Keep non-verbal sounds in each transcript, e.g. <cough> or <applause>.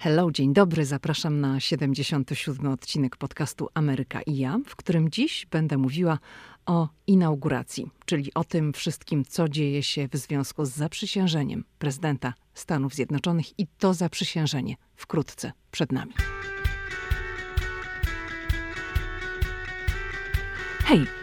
Hello, dzień dobry. Zapraszam na 77 odcinek podcastu Ameryka i ja, w którym dziś będę mówiła o inauguracji, czyli o tym wszystkim, co dzieje się w związku z zaprzysiężeniem prezydenta Stanów Zjednoczonych i to zaprzysiężenie wkrótce przed nami. Hej,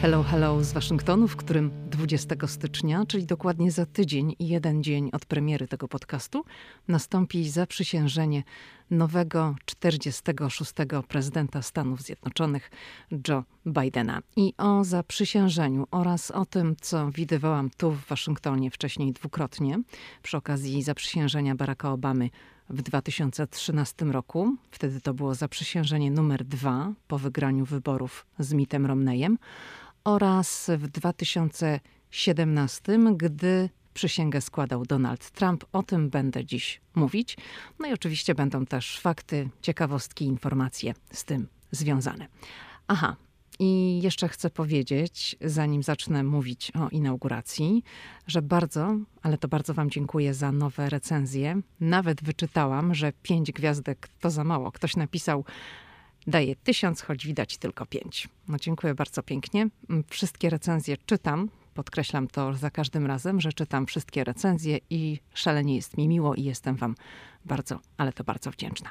Hello, hello z Waszyngtonu, w którym 20 stycznia, czyli dokładnie za tydzień i jeden dzień od premiery tego podcastu, nastąpi zaprzysiężenie nowego 46. prezydenta Stanów Zjednoczonych, Joe Bidena. I o zaprzysiężeniu oraz o tym, co widywałam tu w Waszyngtonie wcześniej dwukrotnie, przy okazji zaprzysiężenia Baracka Obamy w 2013 roku. Wtedy to było zaprzysiężenie numer dwa po wygraniu wyborów z Mittem Romneyem oraz w 2017, gdy przysięgę składał Donald Trump. O tym będę dziś mówić. No i oczywiście będą też fakty, ciekawostki, informacje z tym związane. Aha, i jeszcze chcę powiedzieć, zanim zacznę mówić o inauguracji, że bardzo, ale to bardzo Wam dziękuję za nowe recenzje. Nawet wyczytałam, że pięć gwiazdek to za mało. Ktoś napisał, daje tysiąc, choć widać tylko pięć. No dziękuję bardzo pięknie. Wszystkie recenzje czytam. Podkreślam to za każdym razem, że czytam wszystkie recenzje i szalenie jest mi miło i jestem Wam bardzo, ale to bardzo wdzięczna.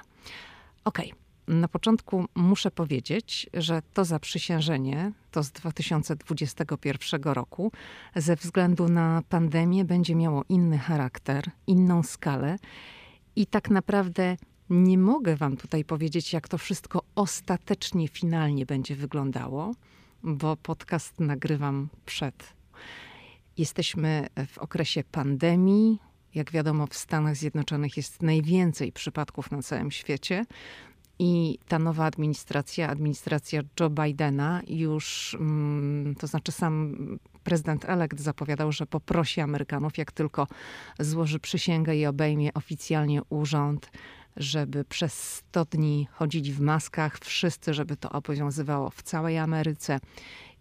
Okej. Okay. Na początku muszę powiedzieć, że to zaprzysiężenie, to z 2021 roku, ze względu na pandemię będzie miało inny charakter, inną skalę i tak naprawdę nie mogę Wam tutaj powiedzieć, jak to wszystko ostatecznie, finalnie będzie wyglądało, bo podcast nagrywam przed. Jesteśmy w okresie pandemii. Jak wiadomo, w Stanach Zjednoczonych jest najwięcej przypadków na całym świecie. I ta nowa administracja, administracja Joe Bidena, już, mm, to znaczy sam prezydent elekt zapowiadał, że poprosi Amerykanów, jak tylko złoży przysięgę i obejmie oficjalnie urząd, żeby przez 100 dni chodzić w maskach, wszyscy, żeby to obowiązywało w całej Ameryce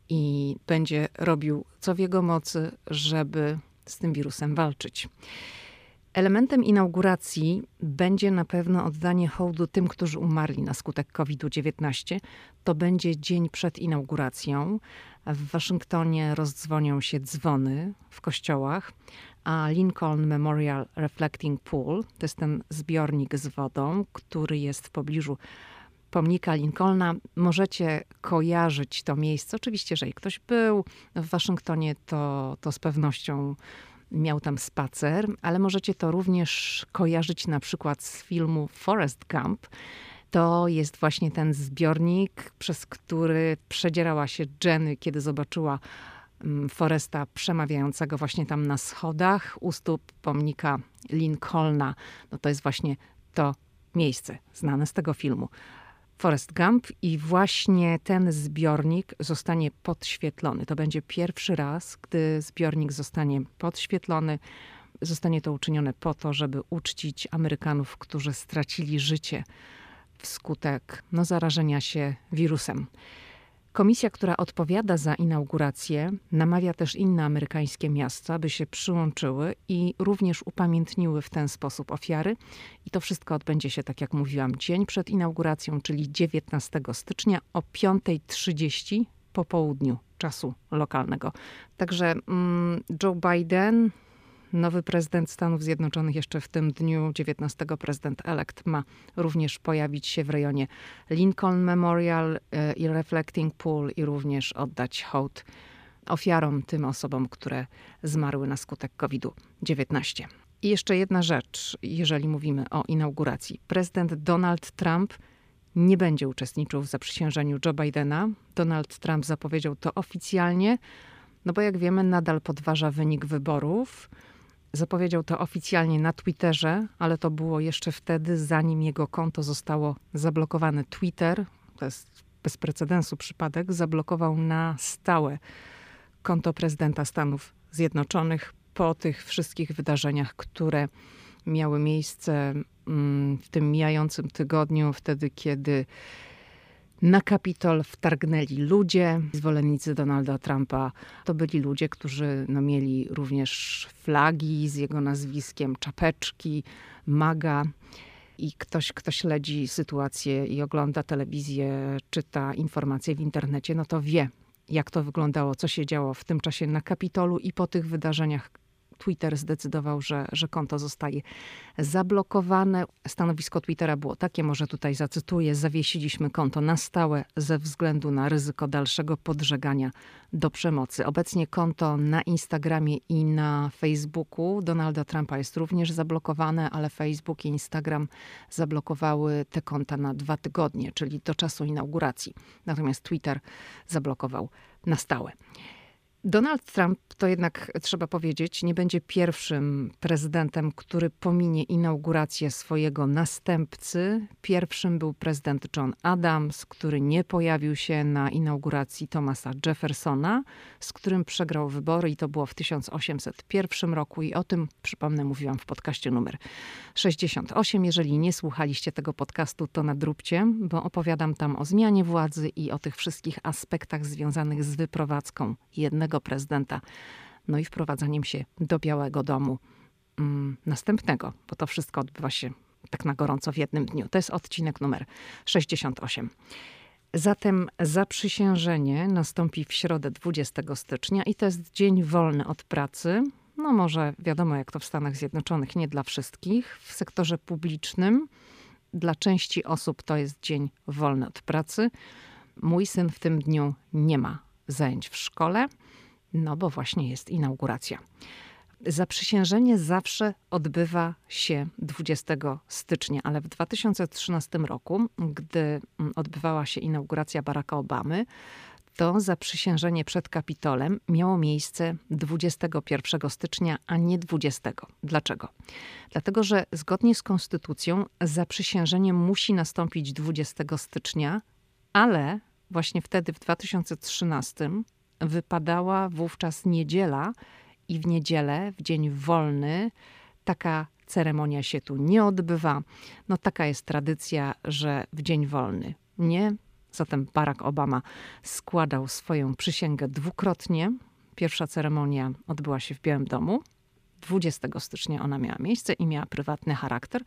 i będzie robił co w jego mocy, żeby z tym wirusem walczyć. Elementem inauguracji będzie na pewno oddanie hołdu tym, którzy umarli na skutek COVID-19. To będzie dzień przed inauguracją. W Waszyngtonie rozdzwonią się dzwony w kościołach, a Lincoln Memorial Reflecting Pool to jest ten zbiornik z wodą, który jest w pobliżu pomnika Lincolna. Możecie kojarzyć to miejsce. Oczywiście, jeżeli ktoś był w Waszyngtonie, to, to z pewnością miał tam spacer, ale możecie to również kojarzyć na przykład z filmu Forest Gump. To jest właśnie ten zbiornik, przez który przedzierała się Jenny, kiedy zobaczyła mm, Foresta przemawiającego właśnie tam na schodach u stóp pomnika Lincolna. No to jest właśnie to miejsce znane z tego filmu. Forest Gump i właśnie ten zbiornik zostanie podświetlony. To będzie pierwszy raz, gdy zbiornik zostanie podświetlony. Zostanie to uczynione po to, żeby uczcić Amerykanów, którzy stracili życie wskutek no, zarażenia się wirusem. Komisja, która odpowiada za inaugurację, namawia też inne amerykańskie miasta, by się przyłączyły i również upamiętniły w ten sposób ofiary. I to wszystko odbędzie się, tak jak mówiłam, dzień przed inauguracją, czyli 19 stycznia o 5.30 po południu czasu lokalnego. Także mm, Joe Biden Nowy prezydent Stanów Zjednoczonych jeszcze w tym dniu, 19 prezydent elect, ma również pojawić się w rejonie Lincoln Memorial e, i Reflecting Pool i również oddać hołd ofiarom, tym osobom, które zmarły na skutek COVID-19. I jeszcze jedna rzecz, jeżeli mówimy o inauguracji. Prezydent Donald Trump nie będzie uczestniczył w zaprzysiężeniu Joe Bidena. Donald Trump zapowiedział to oficjalnie, no bo jak wiemy, nadal podważa wynik wyborów. Zapowiedział to oficjalnie na Twitterze, ale to było jeszcze wtedy, zanim jego konto zostało zablokowane. Twitter, to jest bez precedensu przypadek, zablokował na stałe konto prezydenta Stanów Zjednoczonych po tych wszystkich wydarzeniach, które miały miejsce mm, w tym mijającym tygodniu, wtedy kiedy na Kapitol wtargnęli ludzie, zwolennicy Donalda Trumpa. To byli ludzie, którzy no, mieli również flagi z jego nazwiskiem, czapeczki, maga. I ktoś, kto śledzi sytuację i ogląda telewizję, czyta informacje w internecie, no to wie, jak to wyglądało, co się działo w tym czasie na Kapitolu i po tych wydarzeniach, Twitter zdecydował, że, że konto zostaje zablokowane. Stanowisko Twittera było takie, może tutaj zacytuję: Zawiesiliśmy konto na stałe ze względu na ryzyko dalszego podżegania do przemocy. Obecnie konto na Instagramie i na Facebooku Donalda Trumpa jest również zablokowane, ale Facebook i Instagram zablokowały te konta na dwa tygodnie, czyli do czasu inauguracji. Natomiast Twitter zablokował na stałe. Donald Trump, to jednak trzeba powiedzieć, nie będzie pierwszym prezydentem, który pominie inaugurację swojego następcy. Pierwszym był prezydent John Adams, który nie pojawił się na inauguracji Thomasa Jeffersona, z którym przegrał wybory i to było w 1801 roku. I o tym, przypomnę, mówiłam w podcaście numer 68. Jeżeli nie słuchaliście tego podcastu, to nadróbcie, bo opowiadam tam o zmianie władzy i o tych wszystkich aspektach związanych z wyprowadzką jednego prezydenta, no i wprowadzaniem się do Białego Domu mm, następnego, bo to wszystko odbywa się tak na gorąco w jednym dniu. To jest odcinek numer 68. Zatem zaprzysiężenie nastąpi w środę 20 stycznia i to jest dzień wolny od pracy. No może wiadomo, jak to w Stanach Zjednoczonych, nie dla wszystkich. W sektorze publicznym dla części osób to jest dzień wolny od pracy. Mój syn w tym dniu nie ma zajęć w szkole. No bo właśnie jest inauguracja. Zaprzysiężenie zawsze odbywa się 20 stycznia, ale w 2013 roku, gdy mm, odbywała się inauguracja Baracka Obamy, to zaprzysiężenie przed Kapitolem miało miejsce 21 stycznia, a nie 20. Dlaczego? Dlatego, że zgodnie z konstytucją zaprzysiężenie musi nastąpić 20 stycznia, ale właśnie wtedy w 2013 wypadała wówczas niedziela i w niedzielę, w dzień wolny, taka ceremonia się tu nie odbywa. No taka jest tradycja, że w dzień wolny nie. Zatem Barack Obama składał swoją przysięgę dwukrotnie. Pierwsza ceremonia odbyła się w Białym Domu. 20 stycznia ona miała miejsce i miała prywatny charakter.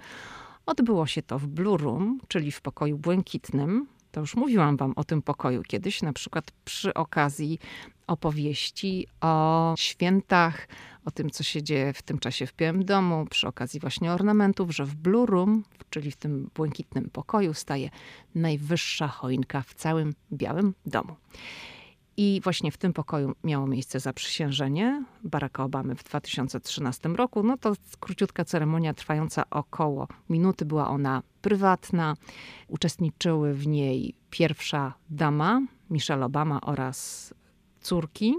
Odbyło się to w Blue Room, czyli w pokoju błękitnym, to już mówiłam wam o tym pokoju kiedyś, na przykład przy okazji opowieści o świętach, o tym, co się dzieje w tym czasie w Białym Domu, przy okazji właśnie ornamentów, że w Blue Room, czyli w tym błękitnym pokoju, staje najwyższa choinka w całym Białym Domu. I właśnie w tym pokoju miało miejsce zaprzysiężenie Baracka Obamy w 2013 roku. No to króciutka ceremonia trwająca około minuty. Była ona prywatna. Uczestniczyły w niej pierwsza dama, Michelle Obama oraz córki.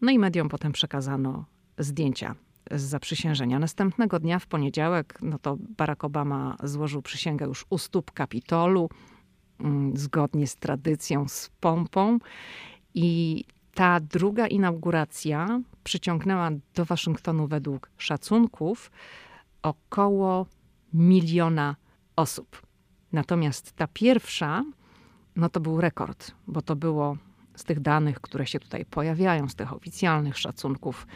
No i mediom potem przekazano zdjęcia z zaprzysiężenia. Następnego dnia, w poniedziałek, no to Barack Obama złożył przysięgę już u stóp Kapitolu, mm, zgodnie z tradycją, z pompą. I ta druga inauguracja przyciągnęła do Waszyngtonu według szacunków około miliona osób. Natomiast ta pierwsza, no to był rekord, bo to było z tych danych, które się tutaj pojawiają, z tych oficjalnych szacunków,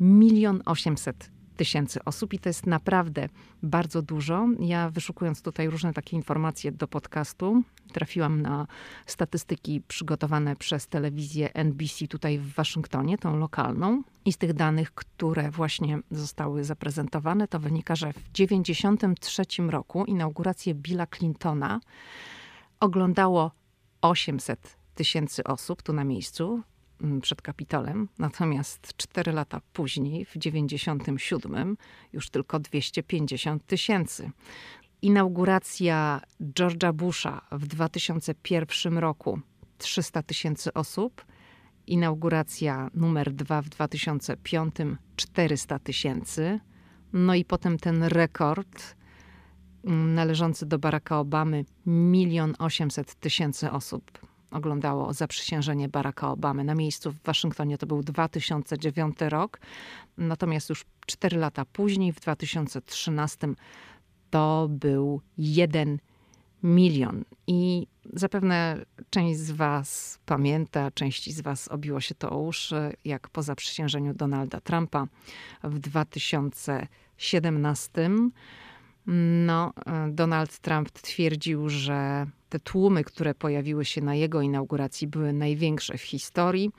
milion osiemset tysięcy osób i to jest naprawdę bardzo dużo. Ja wyszukując tutaj różne takie informacje do podcastu, trafiłam na statystyki przygotowane przez telewizję NBC tutaj w Waszyngtonie, tą lokalną. I z tych danych, które właśnie zostały zaprezentowane, to wynika, że w 1993 roku inaugurację Billa Clintona oglądało 800 tysięcy osób tu na miejscu. Mm, przed Kapitolem. Natomiast cztery lata później, w 97, już tylko 250 tysięcy. inauguracja George'a Busha w 2001 roku 300 tysięcy osób, inauguracja numer dwa w 2005 400 tysięcy, no i potem ten rekord mm, należący do Baracka Obamy milion osiemset tysięcy osób oglądało zaprzysiężenie Baracka Obamy. Na miejscu w Waszyngtonie to był 2009 rok, natomiast już 4 lata później, w 2013, to był 1 milion. I zapewne część z Was pamięta, części z Was obiło się to o uszy, jak po zaprzysiężeniu Donalda Trumpa w 2017 no, Donald Trump twierdził, że te tłumy, które pojawiły się na jego inauguracji, były największe w historii,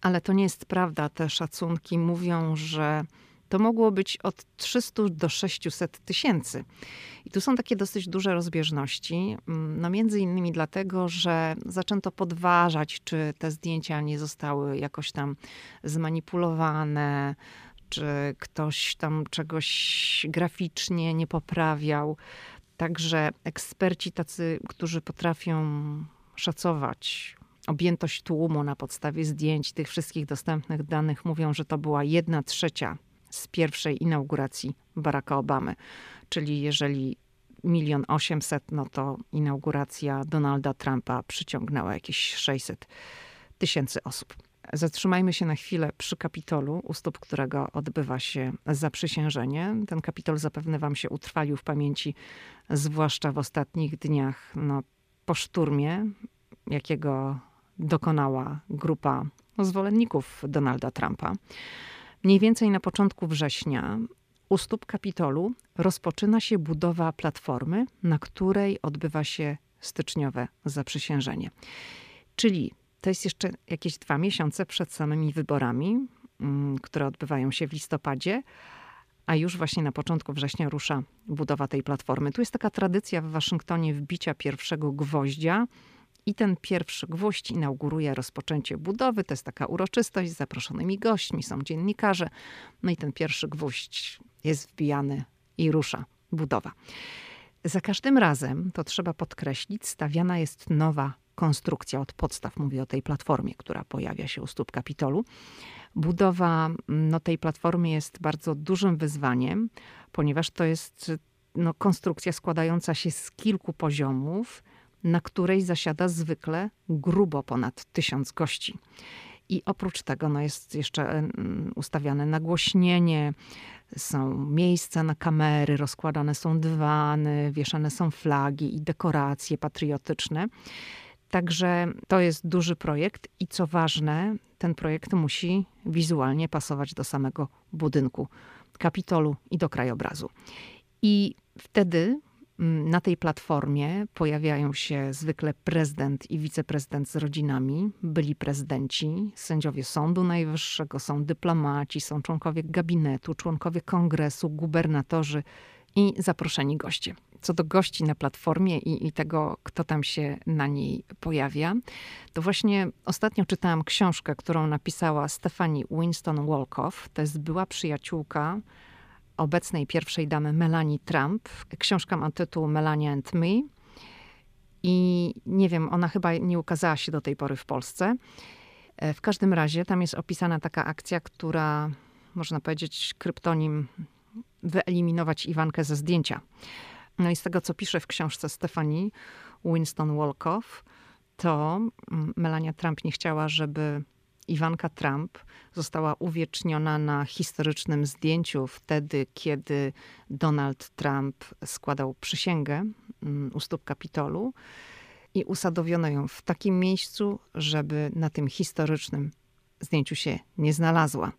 ale to nie jest prawda. Te szacunki mówią, że to mogło być od 300 do 600 tysięcy. I tu są takie dosyć duże rozbieżności. No między innymi dlatego, że zaczęto podważać, czy te zdjęcia nie zostały jakoś tam zmanipulowane, czy ktoś tam czegoś graficznie nie poprawiał. Także eksperci tacy, którzy potrafią szacować objętość tłumu na podstawie zdjęć, tych wszystkich dostępnych danych, mówią, że to była jedna trzecia z pierwszej inauguracji Baracka Obamy. Czyli jeżeli milion osiemset, no to inauguracja Donalda Trumpa przyciągnęła jakieś 600 tysięcy osób. Zatrzymajmy się na chwilę przy Kapitolu, u stóp którego odbywa się zaprzysiężenie. Ten Kapitol zapewne wam się utrwalił w pamięci, zwłaszcza w ostatnich dniach no, po szturmie, jakiego dokonała grupa zwolenników Donalda Trumpa. Mniej więcej na początku września u stóp Kapitolu rozpoczyna się budowa platformy, na której odbywa się styczniowe zaprzysiężenie. Czyli to jest jeszcze jakieś dwa miesiące przed samymi wyborami, mm, które odbywają się w listopadzie, a już właśnie na początku września rusza budowa tej platformy. Tu jest taka tradycja w Waszyngtonie wbicia pierwszego gwoździa. I ten pierwszy gwóźdź inauguruje rozpoczęcie budowy. To jest taka uroczystość z zaproszonymi gośćmi, są dziennikarze. No i ten pierwszy gwóźdź jest wbijany i rusza budowa. Za każdym razem, to trzeba podkreślić, stawiana jest nowa konstrukcja od podstaw. Mówię o tej platformie, która pojawia się u stóp Kapitolu. Budowa no, tej platformy jest bardzo dużym wyzwaniem, ponieważ to jest no, konstrukcja składająca się z kilku poziomów, na której zasiada zwykle grubo ponad tysiąc gości. I oprócz tego no, jest jeszcze ustawiane nagłośnienie, są miejsca na kamery, rozkładane są dywany, wieszane są flagi i dekoracje patriotyczne. Także to jest duży projekt i co ważne, ten projekt musi wizualnie pasować do samego budynku Kapitolu i do krajobrazu. I wtedy mm, na tej platformie pojawiają się zwykle prezydent i wiceprezydent z rodzinami, byli prezydenci, sędziowie Sądu Najwyższego, są dyplomaci, są członkowie gabinetu, członkowie kongresu, gubernatorzy i zaproszeni goście co do gości na platformie i, i, tego, kto tam się na niej pojawia, to właśnie ostatnio czytałam książkę, którą napisała Stephanie Winston Wolkoff. To jest była przyjaciółka obecnej pierwszej damy Melanie Trump. Książka ma tytuł Melania and Me. I nie wiem, ona chyba nie ukazała się do tej pory w Polsce. E, w każdym razie tam jest opisana taka akcja, która, można powiedzieć, kryptonim wyeliminować Iwankę ze zdjęcia. No i z tego, co pisze w książce Stefanii Winston Wolkoff, to mm, Melania Trump nie chciała, żeby Iwanka Trump została uwieczniona na historycznym zdjęciu wtedy, kiedy Donald Trump składał przysięgę mm, u stóp Kapitolu i usadowiono ją w takim miejscu, żeby na tym historycznym zdjęciu się nie znalazła.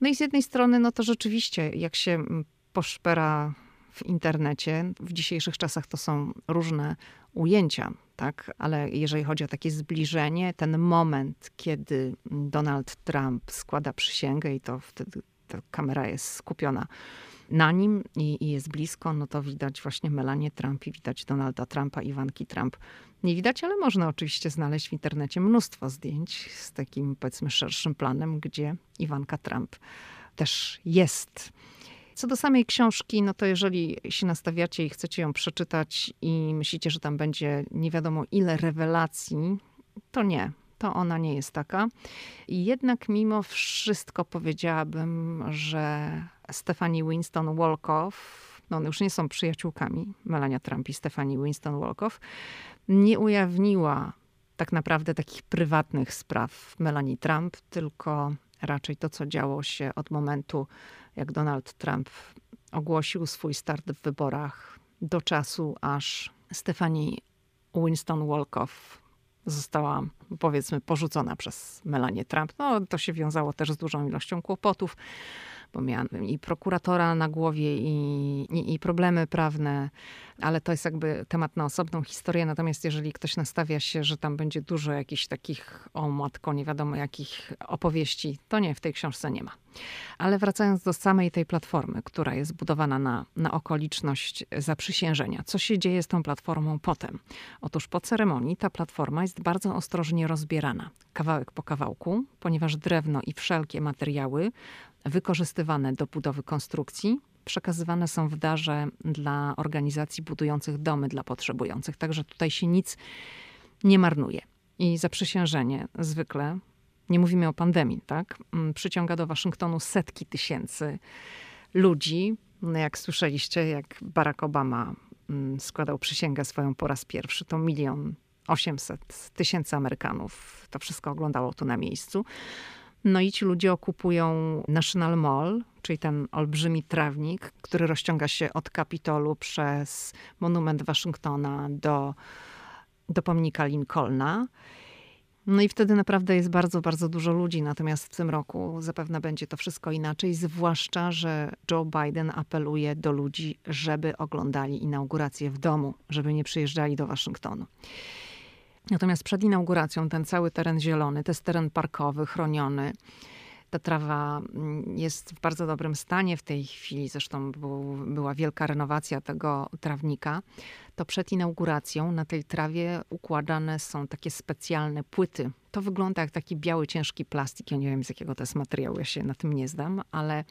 No i z jednej strony, no to rzeczywiście, jak się mm, poszpera w internecie. W dzisiejszych czasach to są różne ujęcia, tak? ale jeżeli chodzi o takie zbliżenie, ten moment, kiedy Donald Trump składa przysięgę i to wtedy ta kamera jest skupiona na nim i, i, jest blisko, no to widać właśnie Melanie Trump i widać Donalda Trumpa, Iwanki Trump. Nie widać, ale można oczywiście znaleźć w internecie mnóstwo zdjęć z takim powiedzmy szerszym planem, gdzie Iwanka Trump też jest. Co do samej książki, no to jeżeli się nastawiacie i chcecie ją przeczytać i myślicie, że tam będzie nie wiadomo ile rewelacji, to nie. To ona nie jest taka. Jednak mimo wszystko powiedziałabym, że Stephanie Winston Wolkoff, no one już nie są przyjaciółkami, Melania Trump i Stephanie Winston Wolkoff, nie ujawniła tak naprawdę takich prywatnych spraw Melanie Trump, tylko raczej to, co działo się od momentu, jak Donald Trump ogłosił swój start w wyborach, do czasu, aż Stephanie Winston Wolkoff została, powiedzmy, porzucona przez Melanie Trump. No, to się wiązało też z dużą ilością kłopotów bo miałam i prokuratora na głowie, i, i, i, problemy prawne, ale to jest jakby temat na osobną historię. Natomiast jeżeli ktoś nastawia się, że tam będzie dużo jakichś takich, o matko, nie wiadomo jakich opowieści, to nie, w tej książce nie ma. Ale wracając do samej tej platformy, która jest budowana na, na okoliczność zaprzysiężenia. Co się dzieje z tą platformą potem? Otóż po ceremonii ta platforma jest bardzo ostrożnie rozbierana, kawałek po kawałku, ponieważ drewno i wszelkie materiały wykorzystywane do budowy konstrukcji przekazywane są w darze dla organizacji budujących domy dla potrzebujących. Także tutaj się nic nie marnuje. I zaprzysiężenie zwykle, nie mówimy o pandemii, tak, mm, przyciąga do Waszyngtonu setki tysięcy ludzi. No jak słyszeliście, jak Barack Obama mm, składał przysięgę swoją po raz pierwszy, to milion osiemset tysięcy Amerykanów to wszystko oglądało tu na miejscu. No i ci ludzie okupują National Mall, czyli ten olbrzymi trawnik, który rozciąga się od Kapitolu przez monument Waszyngtona do, do pomnika Lincolna. No i wtedy naprawdę jest bardzo, bardzo dużo ludzi. Natomiast w tym roku zapewne będzie to wszystko inaczej, zwłaszcza, że Joe Biden apeluje do ludzi, żeby oglądali inaugurację w domu, żeby nie przyjeżdżali do Waszyngtonu. Natomiast przed inauguracją ten cały teren zielony, to jest teren parkowy, chroniony. Ta trawa mm, jest w bardzo dobrym stanie w tej chwili, zresztą był, była wielka renowacja tego trawnika. To przed inauguracją na tej trawie układane są takie specjalne płyty. To wygląda jak taki biały, ciężki plastik. Ja nie wiem z jakiego to jest materiału, ja się na tym nie zdam, ale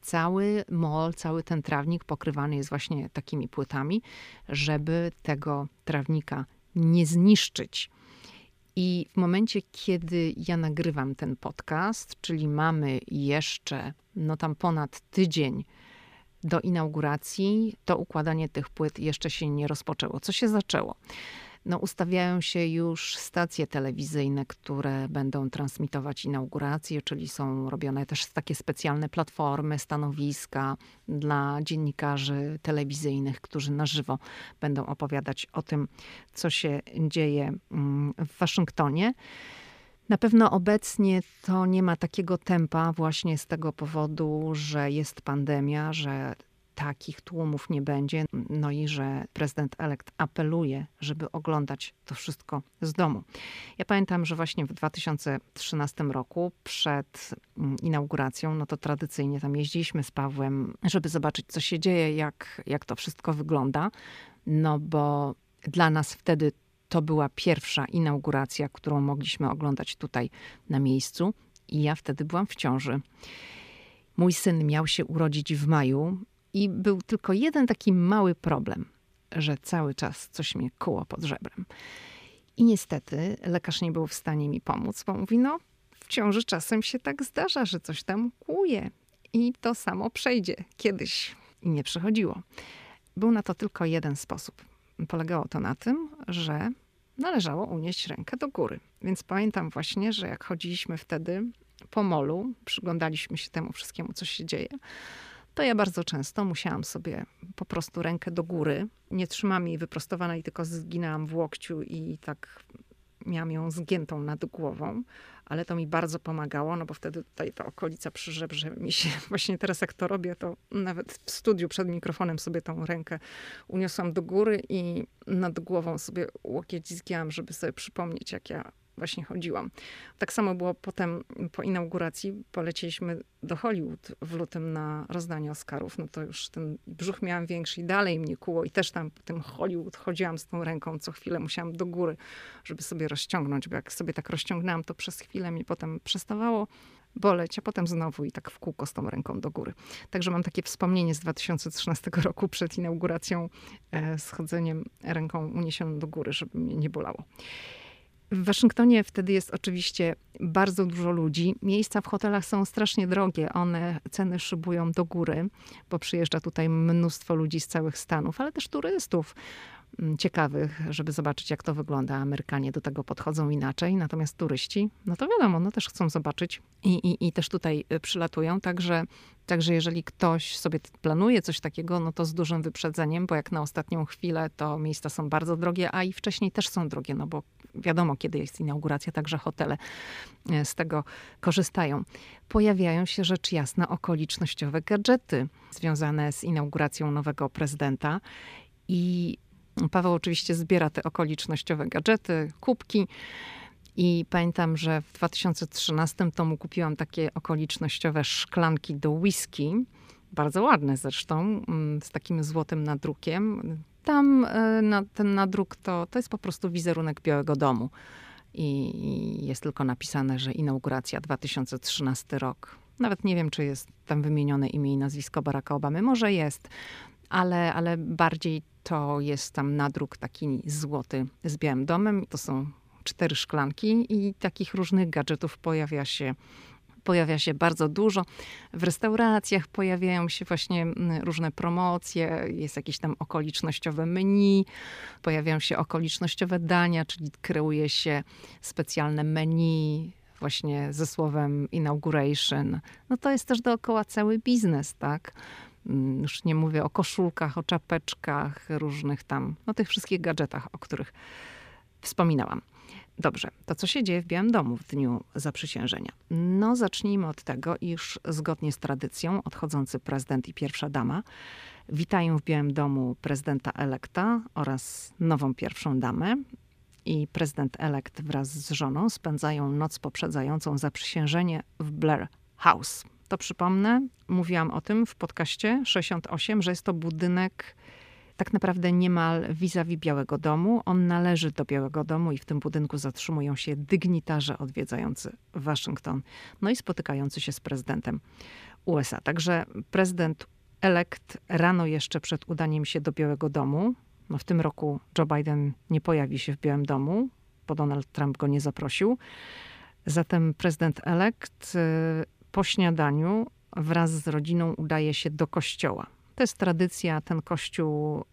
cały mol, cały ten trawnik pokrywany jest właśnie takimi płytami, żeby tego trawnika nie zniszczyć. I w momencie, kiedy ja nagrywam ten podcast, czyli mamy jeszcze no tam ponad tydzień do inauguracji, to układanie tych płyt jeszcze się nie rozpoczęło. Co się zaczęło? No, ustawiają się już stacje telewizyjne, które będą transmitować inauguracje, czyli są robione też takie specjalne platformy, stanowiska dla dziennikarzy telewizyjnych, którzy na żywo będą opowiadać o tym, co się dzieje mm, w Waszyngtonie. Na pewno obecnie to nie ma takiego tempa właśnie z tego powodu, że jest pandemia, że takich tłumów nie będzie. No i że prezydent elekt apeluje, żeby oglądać to wszystko z domu. Ja pamiętam, że właśnie w 2013 roku przed mm, inauguracją, no to tradycyjnie tam jeździliśmy z Pawłem, żeby zobaczyć, co się dzieje, jak, jak to wszystko wygląda. No bo dla nas wtedy to była pierwsza inauguracja, którą mogliśmy oglądać tutaj na miejscu. I ja wtedy byłam w ciąży. Mój syn miał się urodzić w maju, i był tylko jeden taki mały problem, że cały czas coś mnie kuło pod żebrem. I niestety lekarz nie był w stanie mi pomóc, bo mówi, no w ciąży czasem się tak zdarza, że coś tam kłuje i to samo przejdzie kiedyś. I nie przechodziło. Był na to tylko jeden sposób. Polegało to na tym, że należało unieść rękę do góry. Więc pamiętam właśnie, że jak chodziliśmy wtedy po molu, przyglądaliśmy się temu wszystkiemu, co się dzieje, to ja bardzo często musiałam sobie po prostu rękę do góry. Nie trzymam jej wyprostowanej, tylko zginęłam w łokciu i tak miałam ją zgiętą nad głową, ale to mi bardzo pomagało, no bo wtedy tutaj ta okolica przy żebrze mi się, <laughs> właśnie teraz jak to robię, to nawet w studiu przed mikrofonem sobie tą rękę uniosłam do góry i nad głową sobie łokieć zgięłam, żeby sobie przypomnieć, jak ja właśnie chodziłam. Tak samo było potem po inauguracji. Polecieliśmy do Hollywood w lutym na rozdanie Oscarów. No to już ten brzuch miałam większy i dalej mnie kuło. I też tam po tym Hollywood chodziłam z tą ręką. Co chwilę musiałam do góry, żeby sobie rozciągnąć, bo jak sobie tak rozciągnęłam, to przez chwilę mi potem przestawało boleć, a potem znowu i tak w kółko z tą ręką do góry. Także mam takie wspomnienie z 2013 roku przed inauguracją, e, schodzeniem ręką uniesioną do góry, żeby mnie nie bolało. W Waszyngtonie wtedy jest oczywiście bardzo dużo ludzi. Miejsca w hotelach są strasznie drogie. One ceny szybują do góry, bo przyjeżdża tutaj mnóstwo ludzi z całych Stanów, ale też turystów. Mm, ciekawych, żeby zobaczyć, jak to wygląda. Amerykanie do tego podchodzą inaczej, natomiast turyści, no to wiadomo, no też chcą zobaczyć i, i, i też tutaj y, przylatują. Także, także jeżeli ktoś sobie planuje coś takiego, no to z dużym wyprzedzeniem, bo jak na ostatnią chwilę, to miejsca są bardzo drogie, a i wcześniej też są drogie, no bo wiadomo, kiedy jest inauguracja, także hotele y, z tego korzystają. Pojawiają się rzecz jasna okolicznościowe gadżety związane z inauguracją nowego prezydenta. I Paweł oczywiście zbiera te okolicznościowe gadżety, kubki. I pamiętam, że w 2013 tomu kupiłam takie okolicznościowe szklanki do whisky. Bardzo ładne zresztą, mm, z takim złotym nadrukiem. Tam e, na, ten nadruk to, to jest po prostu wizerunek Białego Domu. I jest tylko napisane, że inauguracja 2013 rok. Nawet nie wiem, czy jest tam wymienione imię i nazwisko Baracka Obamy. Może jest, ale, ale bardziej to jest tam nadruk taki złoty z białym domem. To są cztery szklanki i takich różnych gadżetów pojawia się pojawia się bardzo dużo. W restauracjach pojawiają się właśnie różne promocje, jest jakieś tam okolicznościowe menu, pojawiają się okolicznościowe dania, czyli kreuje się specjalne menu właśnie ze słowem inauguration. No to jest też dookoła cały biznes, tak? Mm, już nie mówię o koszulkach, o czapeczkach, różnych tam, no tych wszystkich gadżetach, o których wspominałam. Dobrze, to co się dzieje w Białym Domu w dniu zaprzysiężenia? No, zacznijmy od tego, iż zgodnie z tradycją odchodzący prezydent i pierwsza dama witają w Białym Domu prezydenta elekta oraz nową pierwszą damę. I prezydent elekt wraz z żoną spędzają noc poprzedzającą zaprzysiężenie w Blair House to przypomnę, mówiłam o tym w podcaście 68, że jest to budynek tak naprawdę niemal vis-a-vis Białego Domu. On należy do Białego Domu i w tym budynku zatrzymują się dygnitarze odwiedzający Waszyngton, no i spotykający się z prezydentem USA. Także prezydent elekt rano jeszcze przed udaniem się do Białego Domu, no w tym roku Joe Biden nie pojawi się w Białym Domu, bo Donald Trump go nie zaprosił. Zatem prezydent elekt po śniadaniu wraz z rodziną udaje się do kościoła. To jest tradycja, ten kościół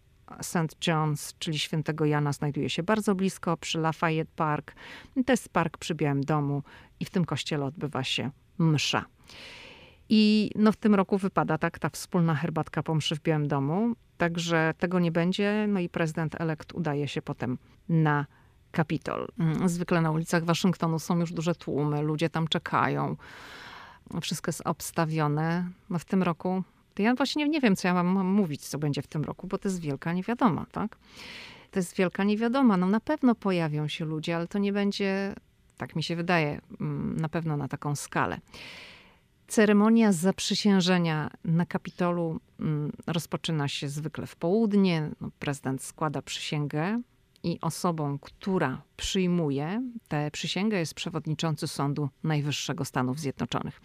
St. John's, czyli świętego Jana, znajduje się bardzo blisko przy Lafayette Park. To jest park przy Białym Domu i w tym kościele odbywa się msza. I no w tym roku wypada tak ta wspólna herbatka po mszy w Białym Domu, także tego nie będzie. No i prezydent elekt udaje się potem na Kapitol. Zwykle na ulicach Waszyngtonu są już duże tłumy, ludzie tam czekają wszystko jest obstawione. No w tym roku, to ja właśnie nie wiem, co ja mam mówić, co będzie w tym roku, bo to jest wielka niewiadoma, tak? To jest wielka niewiadoma. No na pewno pojawią się ludzie, ale to nie będzie, tak mi się wydaje, mm, na pewno na taką skalę. Ceremonia zaprzysiężenia na Kapitolu mm, rozpoczyna się zwykle w południe. No, prezydent składa przysięgę i osobą, która przyjmuje tę przysięgę jest przewodniczący Sądu Najwyższego Stanów Zjednoczonych.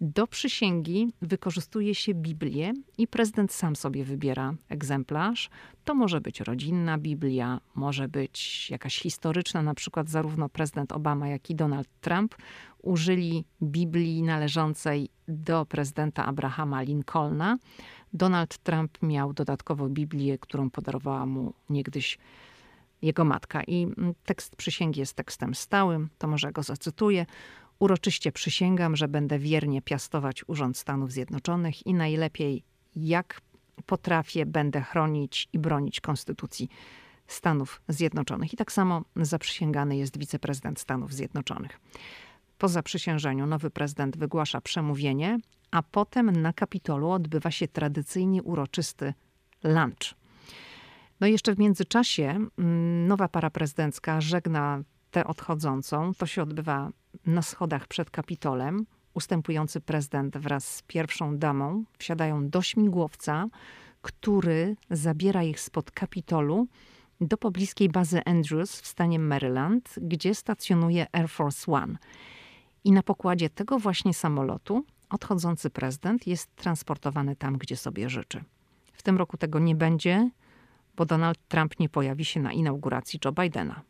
Do przysięgi wykorzystuje się Biblię i prezydent sam sobie wybiera egzemplarz. To może być rodzinna Biblia, może być jakaś historyczna, na przykład zarówno prezydent Obama, jak i Donald Trump użyli Biblii należącej do prezydenta Abrahama Lincolna. Donald Trump miał dodatkowo Biblię, którą podarowała mu niegdyś jego matka. I mm, tekst przysięgi jest tekstem stałym, to może go zacytuję. Uroczyście przysięgam, że będę wiernie piastować Urząd Stanów Zjednoczonych i najlepiej jak potrafię, będę chronić i bronić Konstytucji Stanów Zjednoczonych. I tak samo zaprzysięgany jest wiceprezydent Stanów Zjednoczonych. Po zaprzysiężeniu nowy prezydent wygłasza przemówienie, a potem na Kapitolu odbywa się tradycyjnie uroczysty lunch. No i jeszcze w międzyczasie mm, nowa para prezydencka żegna tę odchodzącą. To się odbywa na schodach przed Kapitolem. Ustępujący prezydent wraz z pierwszą damą wsiadają do śmigłowca, który zabiera ich spod Kapitolu do pobliskiej bazy Andrews w stanie Maryland, gdzie stacjonuje Air Force One. I na pokładzie tego właśnie samolotu odchodzący prezydent jest transportowany tam, gdzie sobie życzy. W tym roku tego nie będzie, bo Donald Trump nie pojawi się na inauguracji Joe Bidena.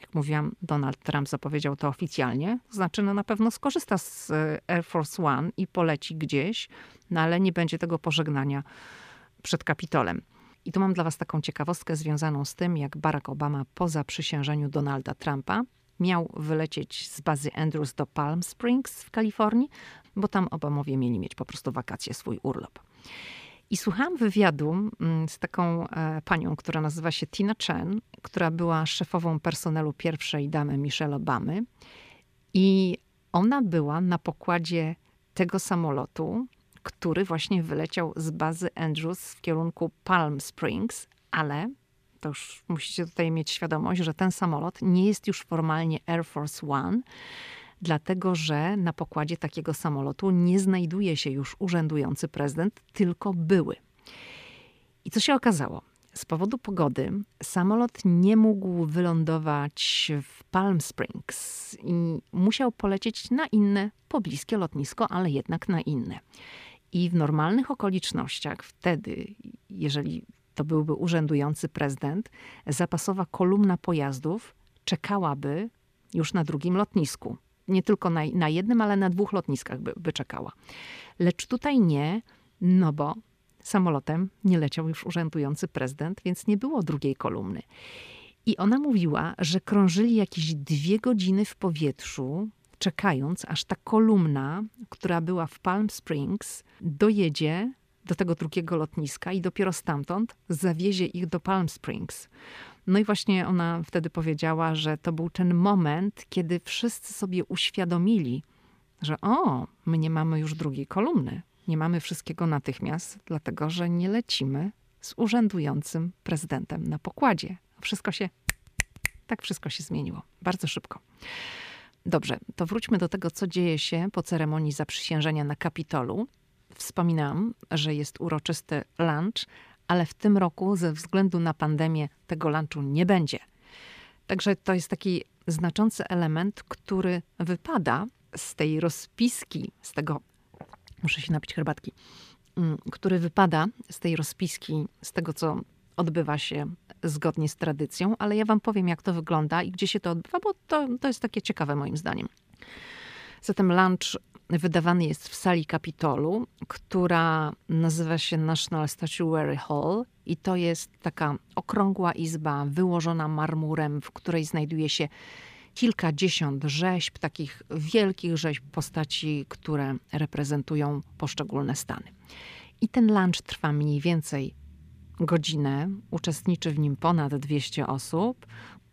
Jak mówiłam, Donald Trump zapowiedział to oficjalnie, to znaczy no na pewno skorzysta z e, Air Force One i poleci gdzieś, no ale nie będzie tego pożegnania przed Kapitolem. I tu mam dla Was taką ciekawostkę związaną z tym, jak Barack Obama po zaprzysiężeniu Donalda Trumpa miał wylecieć z bazy Andrews do Palm Springs w Kalifornii, bo tam Obamowie mieli mieć po prostu wakacje, swój urlop. I słuchałam wywiadu mm, z taką e, panią, która nazywa się Tina Chen, która była szefową personelu pierwszej damy Michelle Obamy. I ona była na pokładzie tego samolotu, który właśnie wyleciał z bazy Andrews w kierunku Palm Springs, ale to już musicie tutaj mieć świadomość, że ten samolot nie jest już formalnie Air Force One, dlatego że na pokładzie takiego samolotu nie znajduje się już urzędujący prezydent, tylko były. I co się okazało? Z powodu pogody samolot nie mógł wylądować w Palm Springs i musiał polecieć na inne pobliskie lotnisko, ale jednak na inne. I w normalnych okolicznościach, wtedy, jeżeli to byłby urzędujący prezydent, zapasowa kolumna pojazdów czekałaby już na drugim lotnisku. Nie tylko na, na jednym, ale na dwóch lotniskach by, by czekała. Lecz tutaj nie, no bo samolotem nie leciał już urzędujący prezydent, więc nie było drugiej kolumny. I ona mówiła, że krążyli jakieś dwie godziny w powietrzu, czekając, aż ta kolumna, która była w Palm Springs, dojedzie do tego drugiego lotniska i dopiero stamtąd zawiezie ich do Palm Springs. No i właśnie ona wtedy powiedziała, że to był ten moment, kiedy wszyscy sobie uświadomili, że o, my nie mamy już drugiej kolumny. Nie mamy wszystkiego natychmiast, dlatego że nie lecimy z urzędującym prezydentem na pokładzie. Wszystko się, tak wszystko się zmieniło. Bardzo szybko. Dobrze, to wróćmy do tego, co dzieje się po ceremonii zaprzysiężenia na Kapitolu. Wspominałam, że jest uroczysty lunch, ale w tym roku ze względu na pandemię tego lunchu nie będzie. Także to jest taki znaczący element, który wypada z tej rozpiski, z tego, muszę się napić herbatki, mm, który wypada z tej rozpiski, z tego, co odbywa się zgodnie z tradycją, ale ja wam powiem, jak to wygląda i gdzie się to odbywa, bo to, to jest takie ciekawe moim zdaniem. Zatem lunch wydawany jest w sali Kapitolu, która nazywa się National Statuary Hall i to jest taka okrągła izba wyłożona marmurem, w której znajduje się kilkadziesiąt rzeźb, takich wielkich rzeźb postaci, które reprezentują poszczególne stany. I ten lunch trwa mniej więcej godzinę. Uczestniczy w nim ponad 200 osób.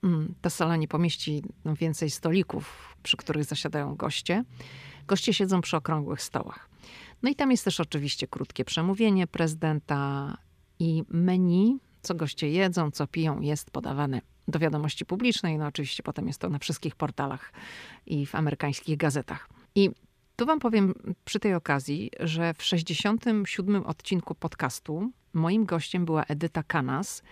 Mm, ta sala nie pomieści więcej stolików, przy których zasiadają goście. Goście siedzą przy okrągłych stołach. No i tam jest też oczywiście krótkie przemówienie prezydenta i menu, co goście jedzą, co piją, jest podawane do wiadomości publicznej. No oczywiście potem jest to na wszystkich portalach i w amerykańskich gazetach. I tu wam powiem przy tej okazji, że w 67 odcinku podcastu moim gościem była Edyta Kanas,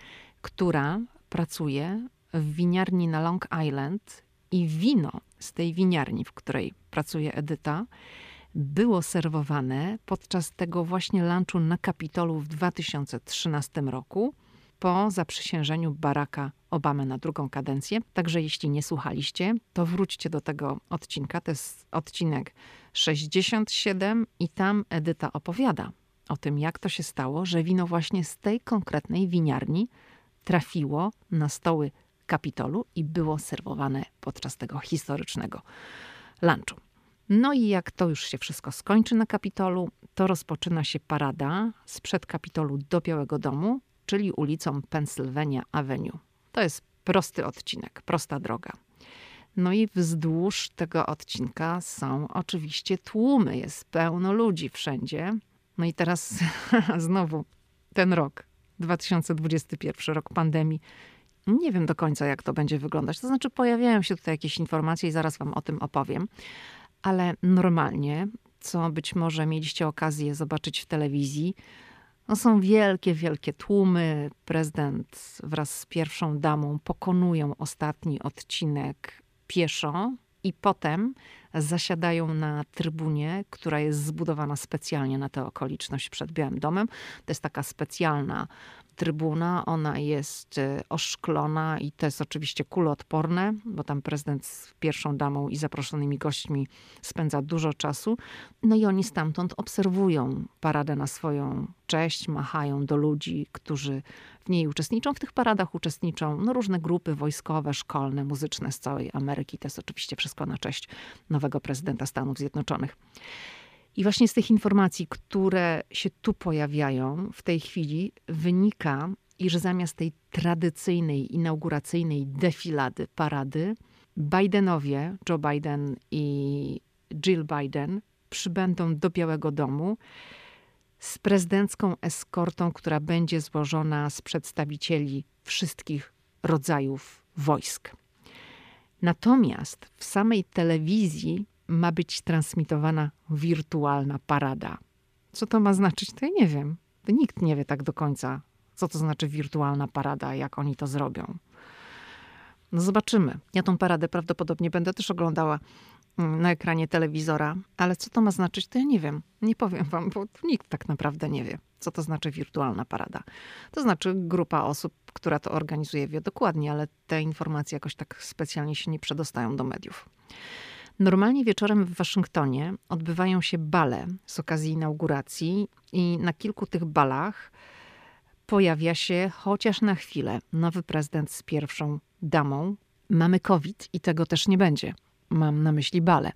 która pracuje w winiarni na Long Island i wino z tej winiarni, w której pracuje Edyta, było serwowane podczas tego właśnie lunchu na Kapitolu w 2013 roku po zaprzysiężeniu Baracka Obamy na drugą kadencję. Także jeśli nie słuchaliście, to wróćcie do tego odcinka. To jest odcinek 67 i tam Edyta opowiada o tym, jak to się stało, że wino właśnie z tej konkretnej winiarni trafiło na stoły Kapitolu i było serwowane podczas tego historycznego lunchu. No i jak to już się wszystko skończy na Kapitolu, to rozpoczyna się parada sprzed Kapitolu do Białego Domu, czyli ulicą Pennsylvania Avenue. To jest prosty odcinek, prosta droga. No i wzdłuż tego odcinka są oczywiście tłumy, jest pełno ludzi wszędzie. No i teraz <laughs> znowu ten rok, 2021, rok pandemii. Nie wiem do końca, jak to będzie wyglądać. To znaczy, pojawiają się tutaj jakieś informacje i zaraz wam o tym opowiem. Ale normalnie, co być może mieliście okazję zobaczyć w telewizji, no są wielkie, wielkie tłumy. Prezydent wraz z pierwszą damą pokonują ostatni odcinek pieszo i potem zasiadają na trybunie, która jest zbudowana specjalnie na tę okoliczność przed Białym Domem. To jest taka specjalna trybuna, ona jest e, oszklona i to jest oczywiście kuloodporne, bo tam prezydent z pierwszą damą i zaproszonymi gośćmi spędza dużo czasu. No i oni stamtąd obserwują paradę na swoją cześć, machają do ludzi, którzy w niej uczestniczą. W tych paradach uczestniczą no, różne grupy wojskowe, szkolne, muzyczne z całej Ameryki. To jest oczywiście wszystko na cześć nowego prezydenta Stanów Zjednoczonych. I właśnie z tych informacji, które się tu pojawiają w tej chwili, wynika, iż zamiast tej tradycyjnej, inauguracyjnej defilady, parady, Bidenowie, Joe Biden i Jill Biden, przybędą do Białego Domu z prezydencką eskortą, która będzie złożona z przedstawicieli wszystkich rodzajów wojsk. Natomiast w samej telewizji ma być transmitowana wirtualna parada. Co to ma znaczyć, to ja nie wiem. Nikt nie wie tak do końca, co to znaczy wirtualna parada, jak oni to zrobią. No zobaczymy. Ja tą paradę prawdopodobnie będę też oglądała mm, na ekranie telewizora, ale co to ma znaczyć, to ja nie wiem. Nie powiem wam, bo nikt tak naprawdę nie wie, co to znaczy wirtualna parada. To znaczy grupa osób, która to organizuje, wie dokładnie, ale te informacje jakoś tak specjalnie się nie przedostają do mediów. Normalnie wieczorem w Waszyngtonie odbywają się bale z okazji inauguracji i na kilku tych balach pojawia się chociaż na chwilę nowy prezydent z pierwszą damą. Mamy COVID i tego też nie będzie. Mam na myśli bale.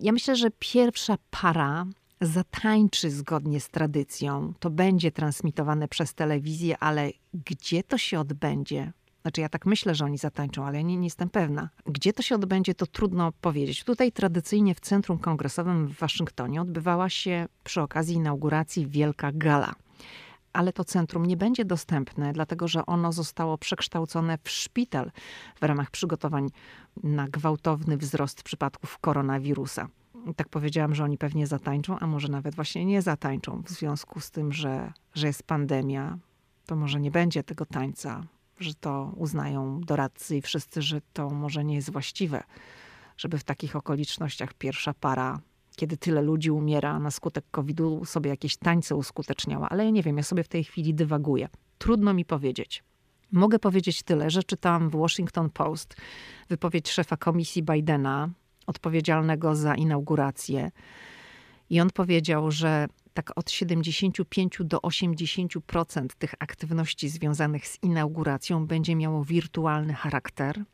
Ja myślę, że pierwsza para zatańczy zgodnie z tradycją. To będzie transmitowane przez telewizję, ale gdzie to się odbędzie? Znaczy, ja tak myślę, że oni zatańczą, ale ja nie, nie jestem pewna. Gdzie to się odbędzie, to trudno powiedzieć. Tutaj tradycyjnie w Centrum Kongresowym w Waszyngtonie odbywała się przy okazji inauguracji Wielka Gala ale to centrum nie będzie dostępne, dlatego że ono zostało przekształcone w szpital w ramach przygotowań na gwałtowny wzrost przypadków koronawirusa. Tak powiedziałam, że oni pewnie zatańczą, a może nawet właśnie nie zatańczą w związku z tym, że, że jest pandemia. To może nie będzie tego tańca, że to uznają doradcy i wszyscy, że to może nie jest właściwe, żeby w takich okolicznościach pierwsza para, kiedy tyle ludzi umiera na skutek COVID-u, sobie jakieś tańce uskuteczniała. Ale ja nie wiem, ja sobie w tej chwili dywaguję. Trudno mi powiedzieć. Mogę powiedzieć tyle, że czytałam w Washington Post wypowiedź szefa komisji Bidena, odpowiedzialnego za inaugurację. I on powiedział, że tak od 75 do 80% tych aktywności związanych z inauguracją będzie miało wirtualny charakter.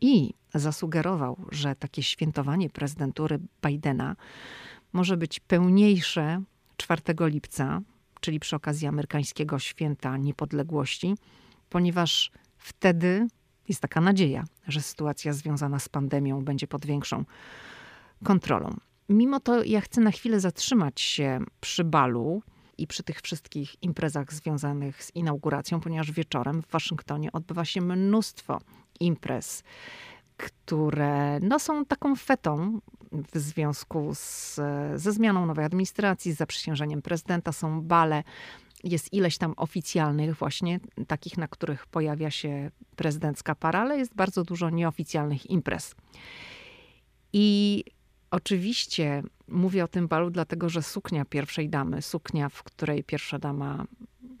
I zasugerował, że takie świętowanie prezydentury Bidena może być pełniejsze 4 lipca, czyli przy okazji amerykańskiego święta niepodległości, ponieważ wtedy jest taka nadzieja, że sytuacja związana z pandemią będzie pod większą kontrolą. Mimo to ja chcę na chwilę zatrzymać się przy balu i przy tych wszystkich imprezach związanych z inauguracją, ponieważ wieczorem w Waszyngtonie odbywa się mnóstwo imprez, które no, są taką fetą w związku z, ze zmianą nowej administracji, z zaprzysiężeniem prezydenta. Są bale, jest ileś tam oficjalnych właśnie, takich, na których pojawia się prezydencka para, ale jest bardzo dużo nieoficjalnych imprez. I Oczywiście mówię o tym balu, dlatego że suknia pierwszej damy, suknia, w której pierwsza dama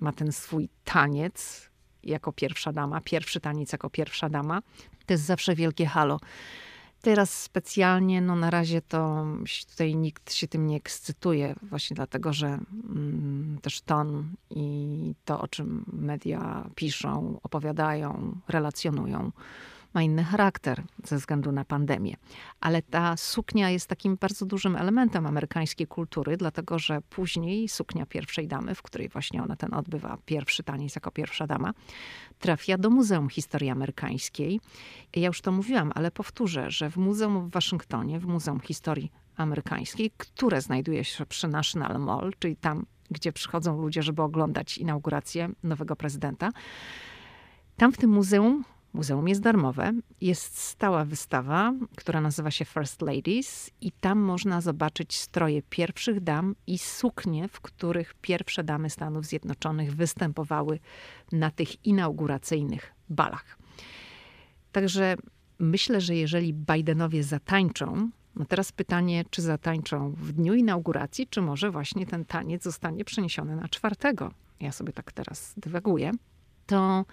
ma ten swój taniec jako pierwsza dama, pierwszy taniec jako pierwsza dama, to jest zawsze wielkie halo. Teraz specjalnie, no na razie to tutaj nikt się tym nie ekscytuje, właśnie dlatego, że mm, też ton i to, o czym media piszą, opowiadają, relacjonują, ma inny charakter ze względu na pandemię. Ale ta suknia jest takim bardzo dużym elementem amerykańskiej kultury, dlatego że później suknia pierwszej damy, w której właśnie ona ten odbywa pierwszy taniec jako pierwsza dama, trafia do Muzeum Historii Amerykańskiej. Ja już to mówiłam, ale powtórzę, że w Muzeum w Waszyngtonie, w Muzeum Historii Amerykańskiej, które znajduje się przy National Mall, czyli tam, gdzie przychodzą ludzie, żeby oglądać inaugurację nowego prezydenta. Tam w tym muzeum Muzeum jest darmowe. Jest stała wystawa, która nazywa się First Ladies, i tam można zobaczyć stroje pierwszych dam i suknie, w których pierwsze damy Stanów Zjednoczonych występowały na tych inauguracyjnych balach. Także myślę, że jeżeli Bidenowie zatańczą, no teraz pytanie, czy zatańczą w dniu inauguracji, czy może właśnie ten taniec zostanie przeniesiony na czwartego. Ja sobie tak teraz dywaguję. To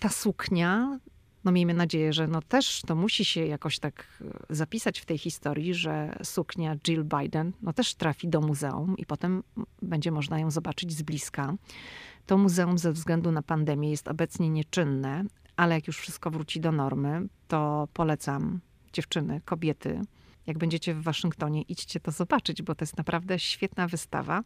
ta suknia, no miejmy nadzieję, że no też to musi się jakoś tak e, zapisać w tej historii, że suknia Jill Biden no też trafi do muzeum i potem będzie można ją zobaczyć z bliska. To muzeum ze względu na pandemię jest obecnie nieczynne, ale jak już wszystko wróci do normy, to polecam dziewczyny, kobiety, jak będziecie w Waszyngtonie, idźcie to zobaczyć, bo to jest naprawdę świetna wystawa.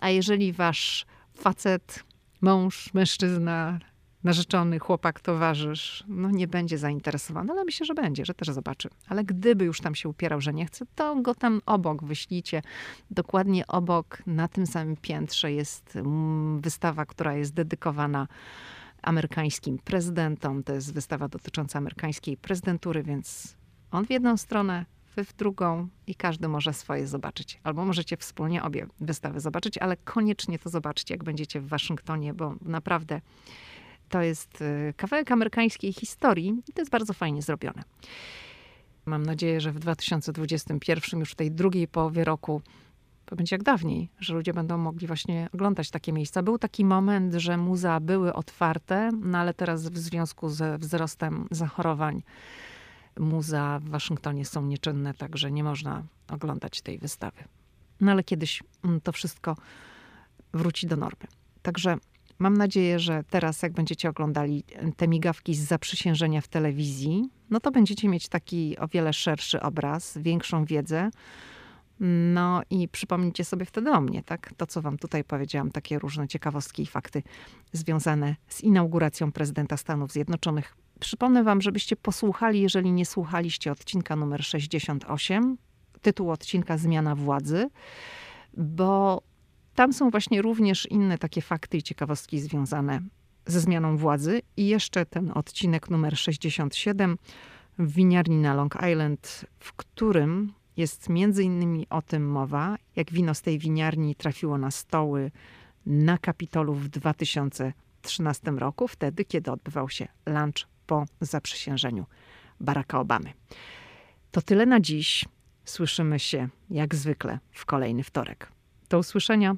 A jeżeli wasz facet, mąż, mężczyzna, narzeczony, chłopak, towarzysz, no nie będzie zainteresowany, ale myślę, że będzie, że też zobaczy. Ale gdyby już tam się upierał, że nie chce, to go tam obok wyślijcie. Dokładnie obok, na tym samym piętrze jest mm, wystawa, która jest dedykowana amerykańskim prezydentom. To jest wystawa dotycząca amerykańskiej prezydentury, więc on w jedną stronę, wy w drugą i każdy może swoje zobaczyć. Albo możecie wspólnie obie wystawy zobaczyć, ale koniecznie to zobaczcie, jak będziecie w Waszyngtonie, bo naprawdę to jest y, kawałek amerykańskiej historii i to jest bardzo fajnie zrobione. Mam nadzieję, że w 2021, już w tej drugiej połowie roku, to będzie jak dawniej, że ludzie będą mogli właśnie oglądać takie miejsca. Był taki moment, że muzea były otwarte, no ale teraz w związku ze wzrostem zachorowań muzea w Waszyngtonie są nieczynne, także nie można oglądać tej wystawy. No ale kiedyś mm, to wszystko wróci do normy. Także mam nadzieję, że teraz, jak będziecie oglądali te migawki z zaprzysiężenia w telewizji, no to będziecie mieć taki o wiele szerszy obraz, większą wiedzę. No i przypomnijcie sobie wtedy o mnie, tak? To, co wam tutaj powiedziałam, takie różne ciekawostki i fakty związane z inauguracją prezydenta Stanów Zjednoczonych Przypomnę Wam, żebyście posłuchali, jeżeli nie słuchaliście odcinka numer 68, tytuł odcinka Zmiana władzy, bo tam są właśnie również inne takie fakty i ciekawostki związane ze zmianą władzy. I jeszcze ten odcinek numer 67 w winiarni na Long Island, w którym jest między innymi o tym mowa, jak wino z tej winiarni trafiło na stoły na Kapitolu w 2013 roku, wtedy, kiedy odbywał się lunch po zaprzysiężeniu Baracka Obamy. To tyle na dziś. Słyszymy się jak zwykle w kolejny wtorek. Do usłyszenia.